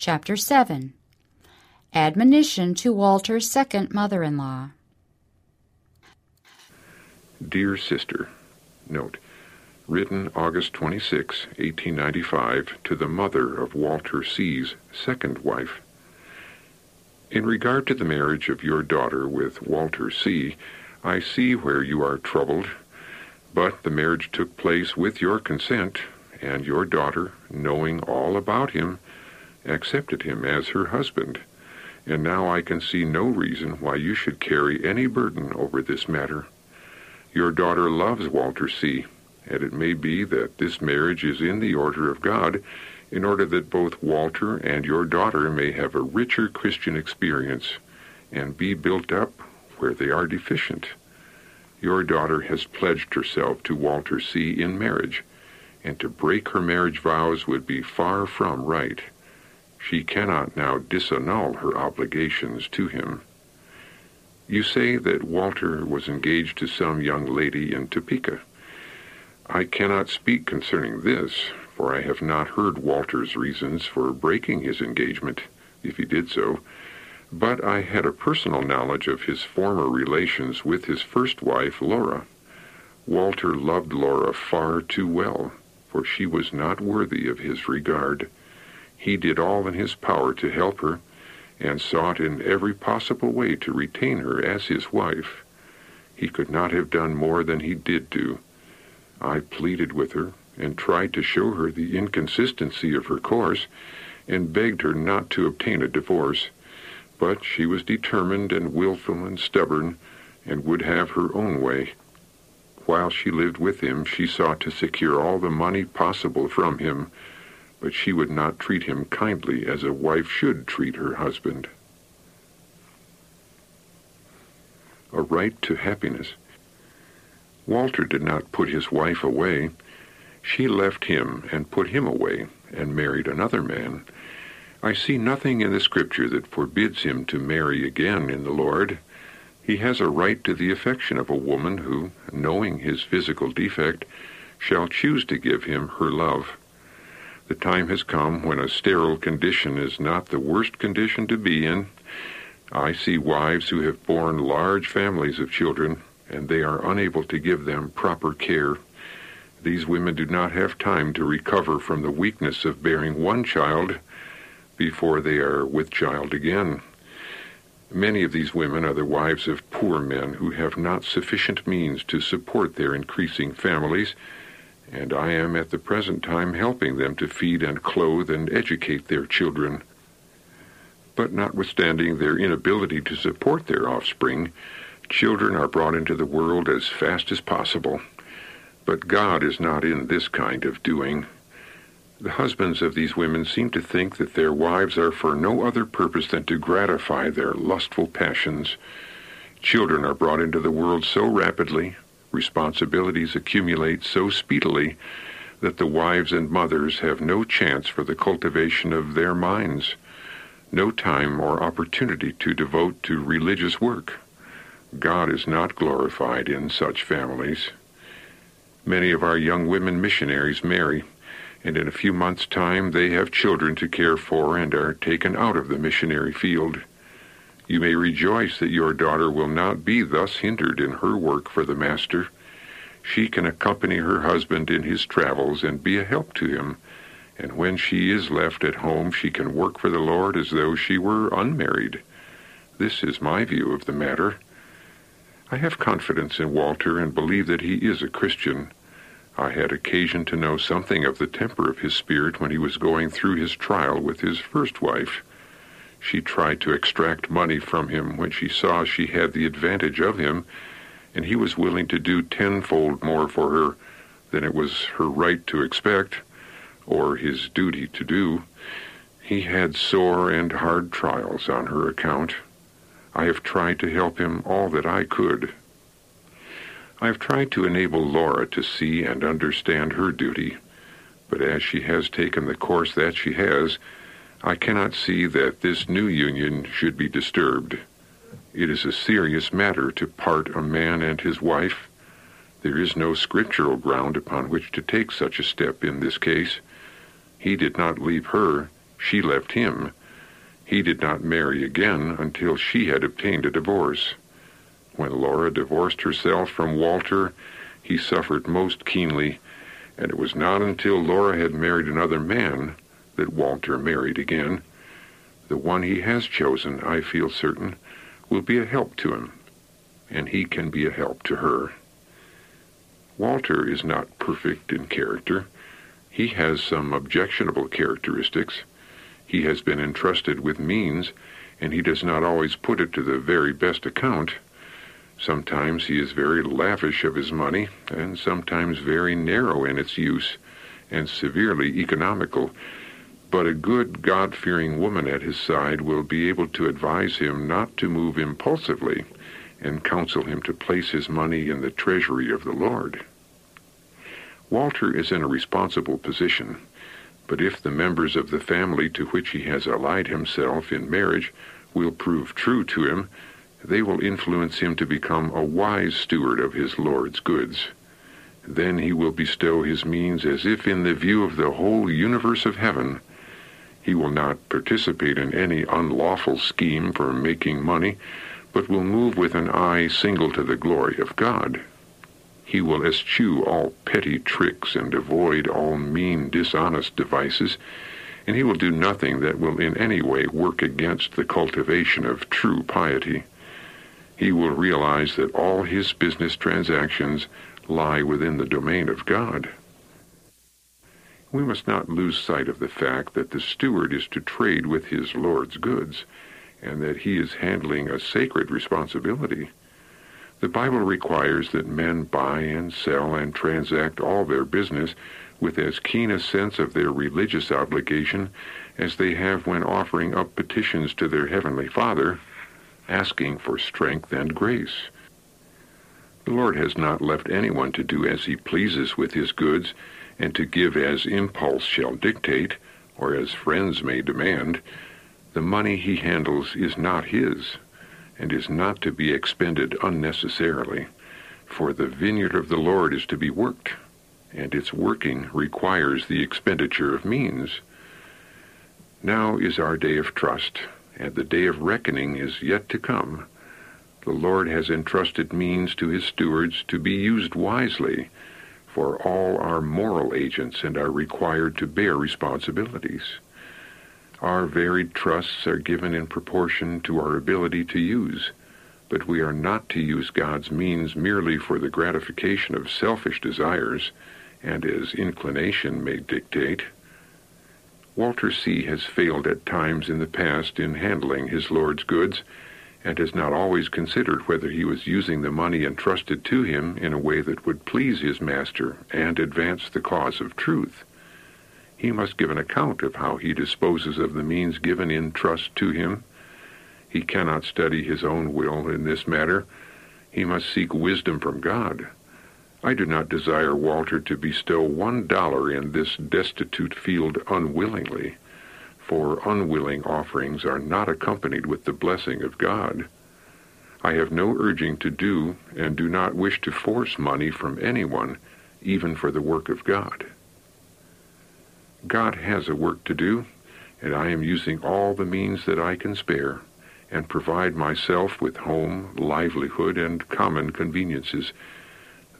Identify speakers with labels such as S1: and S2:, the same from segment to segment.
S1: Chapter 7 Admonition to Walter's Second Mother in Law.
S2: Dear Sister, note, written August 26, 1895, to the mother of Walter C.'s second wife. In regard to the marriage of your daughter with Walter C., I see where you are troubled, but the marriage took place with your consent, and your daughter, knowing all about him, accepted him as her husband. And now I can see no reason why you should carry any burden over this matter. Your daughter loves Walter C., and it may be that this marriage is in the order of God in order that both Walter and your daughter may have a richer Christian experience and be built up where they are deficient. Your daughter has pledged herself to Walter C. in marriage, and to break her marriage vows would be far from right. She cannot now disannul her obligations to him. You say that Walter was engaged to some young lady in Topeka. I cannot speak concerning this, for I have not heard Walter's reasons for breaking his engagement, if he did so, but I had a personal knowledge of his former relations with his first wife, Laura. Walter loved Laura far too well, for she was not worthy of his regard. He did all in his power to help her, and sought in every possible way to retain her as his wife. He could not have done more than he did do. I pleaded with her, and tried to show her the inconsistency of her course, and begged her not to obtain a divorce. But she was determined and wilful and stubborn, and would have her own way. While she lived with him, she sought to secure all the money possible from him, but she would not treat him kindly as a wife should treat her husband. A right to happiness. Walter did not put his wife away. She left him and put him away and married another man. I see nothing in the Scripture that forbids him to marry again in the Lord. He has a right to the affection of a woman who, knowing his physical defect, shall choose to give him her love. The time has come when a sterile condition is not the worst condition to be in. I see wives who have borne large families of children, and they are unable to give them proper care. These women do not have time to recover from the weakness of bearing one child before they are with child again. Many of these women are the wives of poor men who have not sufficient means to support their increasing families and I am at the present time helping them to feed and clothe and educate their children. But notwithstanding their inability to support their offspring, children are brought into the world as fast as possible. But God is not in this kind of doing. The husbands of these women seem to think that their wives are for no other purpose than to gratify their lustful passions. Children are brought into the world so rapidly, responsibilities accumulate so speedily that the wives and mothers have no chance for the cultivation of their minds, no time or opportunity to devote to religious work. God is not glorified in such families. Many of our young women missionaries marry, and in a few months' time they have children to care for and are taken out of the missionary field. You may rejoice that your daughter will not be thus hindered in her work for the Master. She can accompany her husband in his travels and be a help to him, and when she is left at home she can work for the Lord as though she were unmarried. This is my view of the matter. I have confidence in Walter and believe that he is a Christian. I had occasion to know something of the temper of his spirit when he was going through his trial with his first wife. She tried to extract money from him when she saw she had the advantage of him, and he was willing to do tenfold more for her than it was her right to expect, or his duty to do. He had sore and hard trials on her account. I have tried to help him all that I could. I have tried to enable Laura to see and understand her duty, but as she has taken the course that she has, I cannot see that this new union should be disturbed. It is a serious matter to part a man and his wife. There is no scriptural ground upon which to take such a step in this case. He did not leave her, She left him. He did not marry again until she had obtained a divorce. When Laura divorced herself from Walter, he suffered most keenly, and it was not until Laura had married another man that Walter married again. The one he has chosen, I feel certain, will be a help to him, and he can be a help to her. Walter is not perfect in character. He has some objectionable characteristics. He has been entrusted with means, and he does not always put it to the very best account. Sometimes he is very lavish of his money, and sometimes very narrow in its use, and severely economical. But a good, God fearing woman at his side will be able to advise him not to move impulsively and counsel him to place his money in the treasury of the Lord. Walter is in a responsible position, but if the members of the family to which he has allied himself in marriage will prove true to him, they will influence him to become a wise steward of his Lord's goods. Then he will bestow his means as if in the view of the whole universe of heaven. He will not participate in any unlawful scheme for making money, but will move with an eye single to the glory of God. He will eschew all petty tricks and avoid all mean, dishonest devices, and he will do nothing that will in any way work against the cultivation of true piety he will realize that all his business transactions lie within the domain of God. We must not lose sight of the fact that the steward is to trade with his Lord's goods, and that he is handling a sacred responsibility. The Bible requires that men buy and sell and transact all their business with as keen a sense of their religious obligation as they have when offering up petitions to their Heavenly Father asking for strength and grace. The Lord has not left anyone to do as he pleases with his goods, and to give as impulse shall dictate, or as friends may demand. The money he handles is not his, and is not to be expended unnecessarily, for the vineyard of the Lord is to be worked, and its working requires the expenditure of means. Now is our day of trust, and the day of reckoning is yet to come. The Lord has entrusted means to his stewards to be used wisely, for all are moral agents and are required to bear responsibilities. Our varied trusts are given in proportion to our ability to use, but we are not to use God's means merely for the gratification of selfish desires and as inclination may dictate. Walter C. has failed at times in the past in handling his Lord's goods, and has not always considered whether he was using the money entrusted to him in a way that would please his master and advance the cause of truth. He must give an account of how he disposes of the means given in trust to him. He cannot study his own will in this matter. He must seek wisdom from God. I do not desire Walter to bestow one dollar in this destitute field unwillingly, for unwilling offerings are not accompanied with the blessing of God. I have no urging to do, and do not wish to force money from anyone, even for the work of God. God has a work to do, and I am using all the means that I can spare, and provide myself with home, livelihood, and common conveniences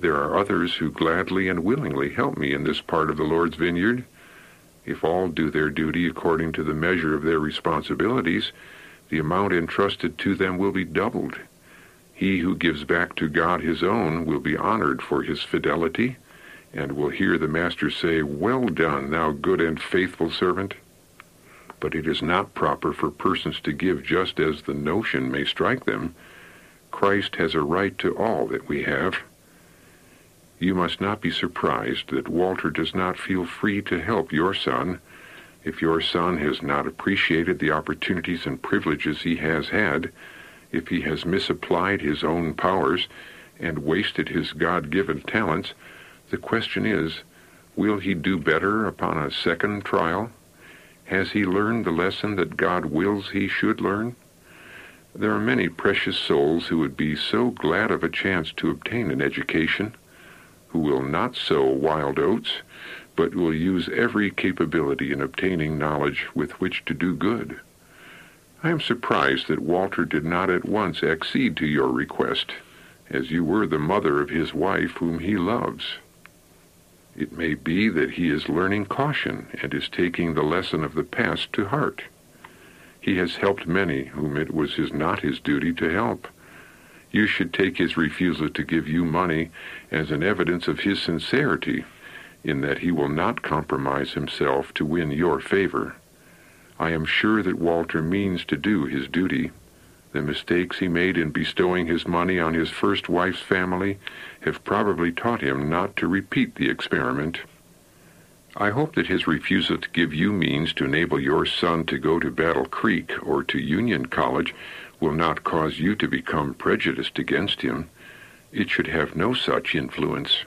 S2: there are others who gladly and willingly help me in this part of the Lord's vineyard. If all do their duty according to the measure of their responsibilities, the amount entrusted to them will be doubled. He who gives back to God his own will be honored for his fidelity, and will hear the Master say, Well done, thou good and faithful servant. But it is not proper for persons to give just as the notion may strike them. Christ has a right to all that we have. You must not be surprised that Walter does not feel free to help your son if your son has not appreciated the opportunities and privileges he has had, if he has misapplied his own powers and wasted his God-given talents, the question is, will he do better upon a second trial? Has he learned the lesson that God wills he should learn? There are many precious souls who would be so glad of a chance to obtain an education who will not sow wild oats, but will use every capability in obtaining knowledge with which to do good. I am surprised that Walter did not at once accede to your request, as you were the mother of his wife whom he loves. It may be that he is learning caution and is taking the lesson of the past to heart. He has helped many whom it was his, not his duty to help. You should take his refusal to give you money as an evidence of his sincerity in that he will not compromise himself to win your favor. I am sure that Walter means to do his duty. The mistakes he made in bestowing his money on his first wife's family have probably taught him not to repeat the experiment. I hope that his refusal to give you means to enable your son to go to Battle Creek or to Union College will not cause you to become prejudiced against him. It should have no such influence.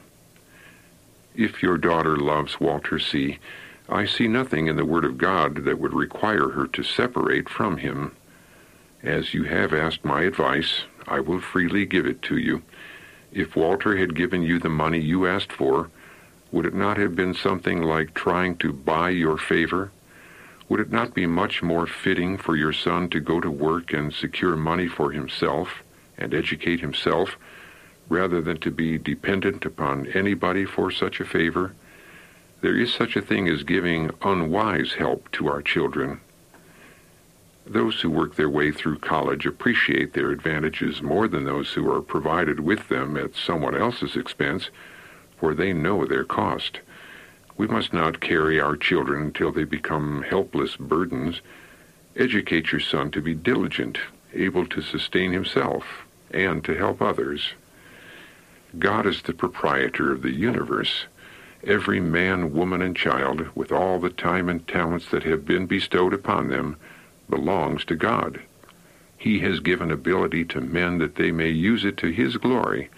S2: If your daughter loves Walter C., I see nothing in the Word of God that would require her to separate from him. As you have asked my advice, I will freely give it to you. If Walter had given you the money you asked for, would it not have been something like trying to buy your favor? Would it not be much more fitting for your son to go to work and secure money for himself and educate himself rather than to be dependent upon anybody for such a favor. There is such a thing as giving unwise help to our children. Those who work their way through college appreciate their advantages more than those who are provided with them at someone else's expense, for they know their cost. We must not carry our children until they become helpless burdens. Educate your son to be diligent, able to sustain himself, and to help others. God is the proprietor of the universe. Every man, woman, and child, with all the time and talents that have been bestowed upon them, belongs to God. He has given ability to men that they may use it to His glory,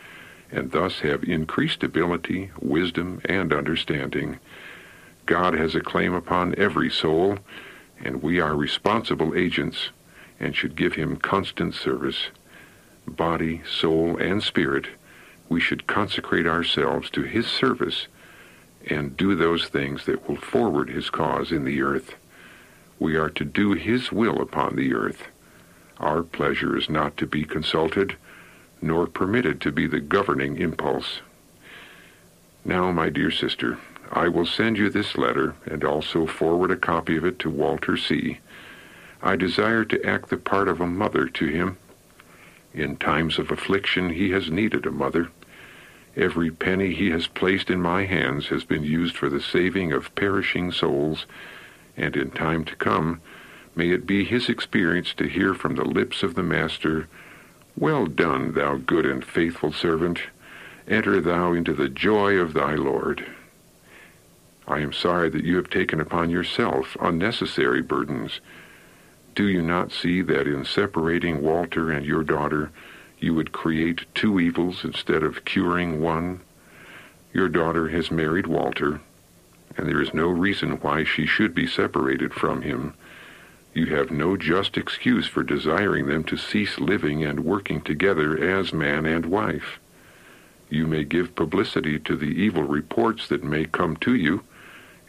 S2: and thus have increased ability, wisdom, and understanding. God has a claim upon every soul, and we are responsible agents and should give Him constant service. Body, soul, and spirit we should consecrate ourselves to his service and do those things that will forward his cause in the earth. We are to do his will upon the earth. Our pleasure is not to be consulted, nor permitted to be the governing impulse. Now, my dear sister, I will send you this letter and also forward a copy of it to Walter C. I desire to act the part of a mother to him. In times of affliction he has needed a mother. Every penny he has placed in my hands has been used for the saving of perishing souls, and in time to come, may it be his experience to hear from the lips of the Master, Well done, thou good and faithful servant. Enter thou into the joy of thy Lord. I am sorry that you have taken upon yourself unnecessary burdens. Do you not see that in separating Walter and your daughter, you would create two evils instead of curing one. Your daughter has married Walter, and there is no reason why she should be separated from him. You have no just excuse for desiring them to cease living and working together as man and wife. You may give publicity to the evil reports that may come to you,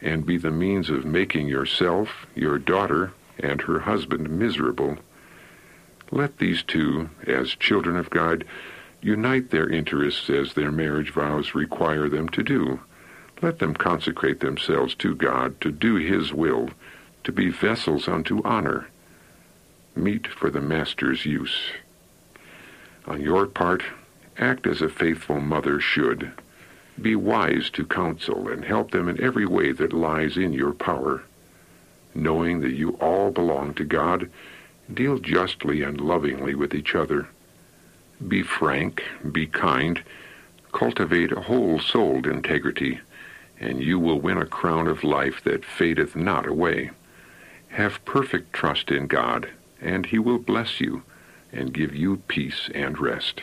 S2: and be the means of making yourself, your daughter, and her husband miserable. Let these two, as children of God, unite their interests as their marriage vows require them to do. Let them consecrate themselves to God to do His will, to be vessels unto honor, meet for the Master's use. On your part, act as a faithful mother should. Be wise to counsel and help them in every way that lies in your power. Knowing that you all belong to God, Deal justly and lovingly with each other. Be frank, be kind, cultivate a whole-souled integrity, and you will win a crown of life that fadeth not away. Have perfect trust in God, and he will bless you and give you peace and rest.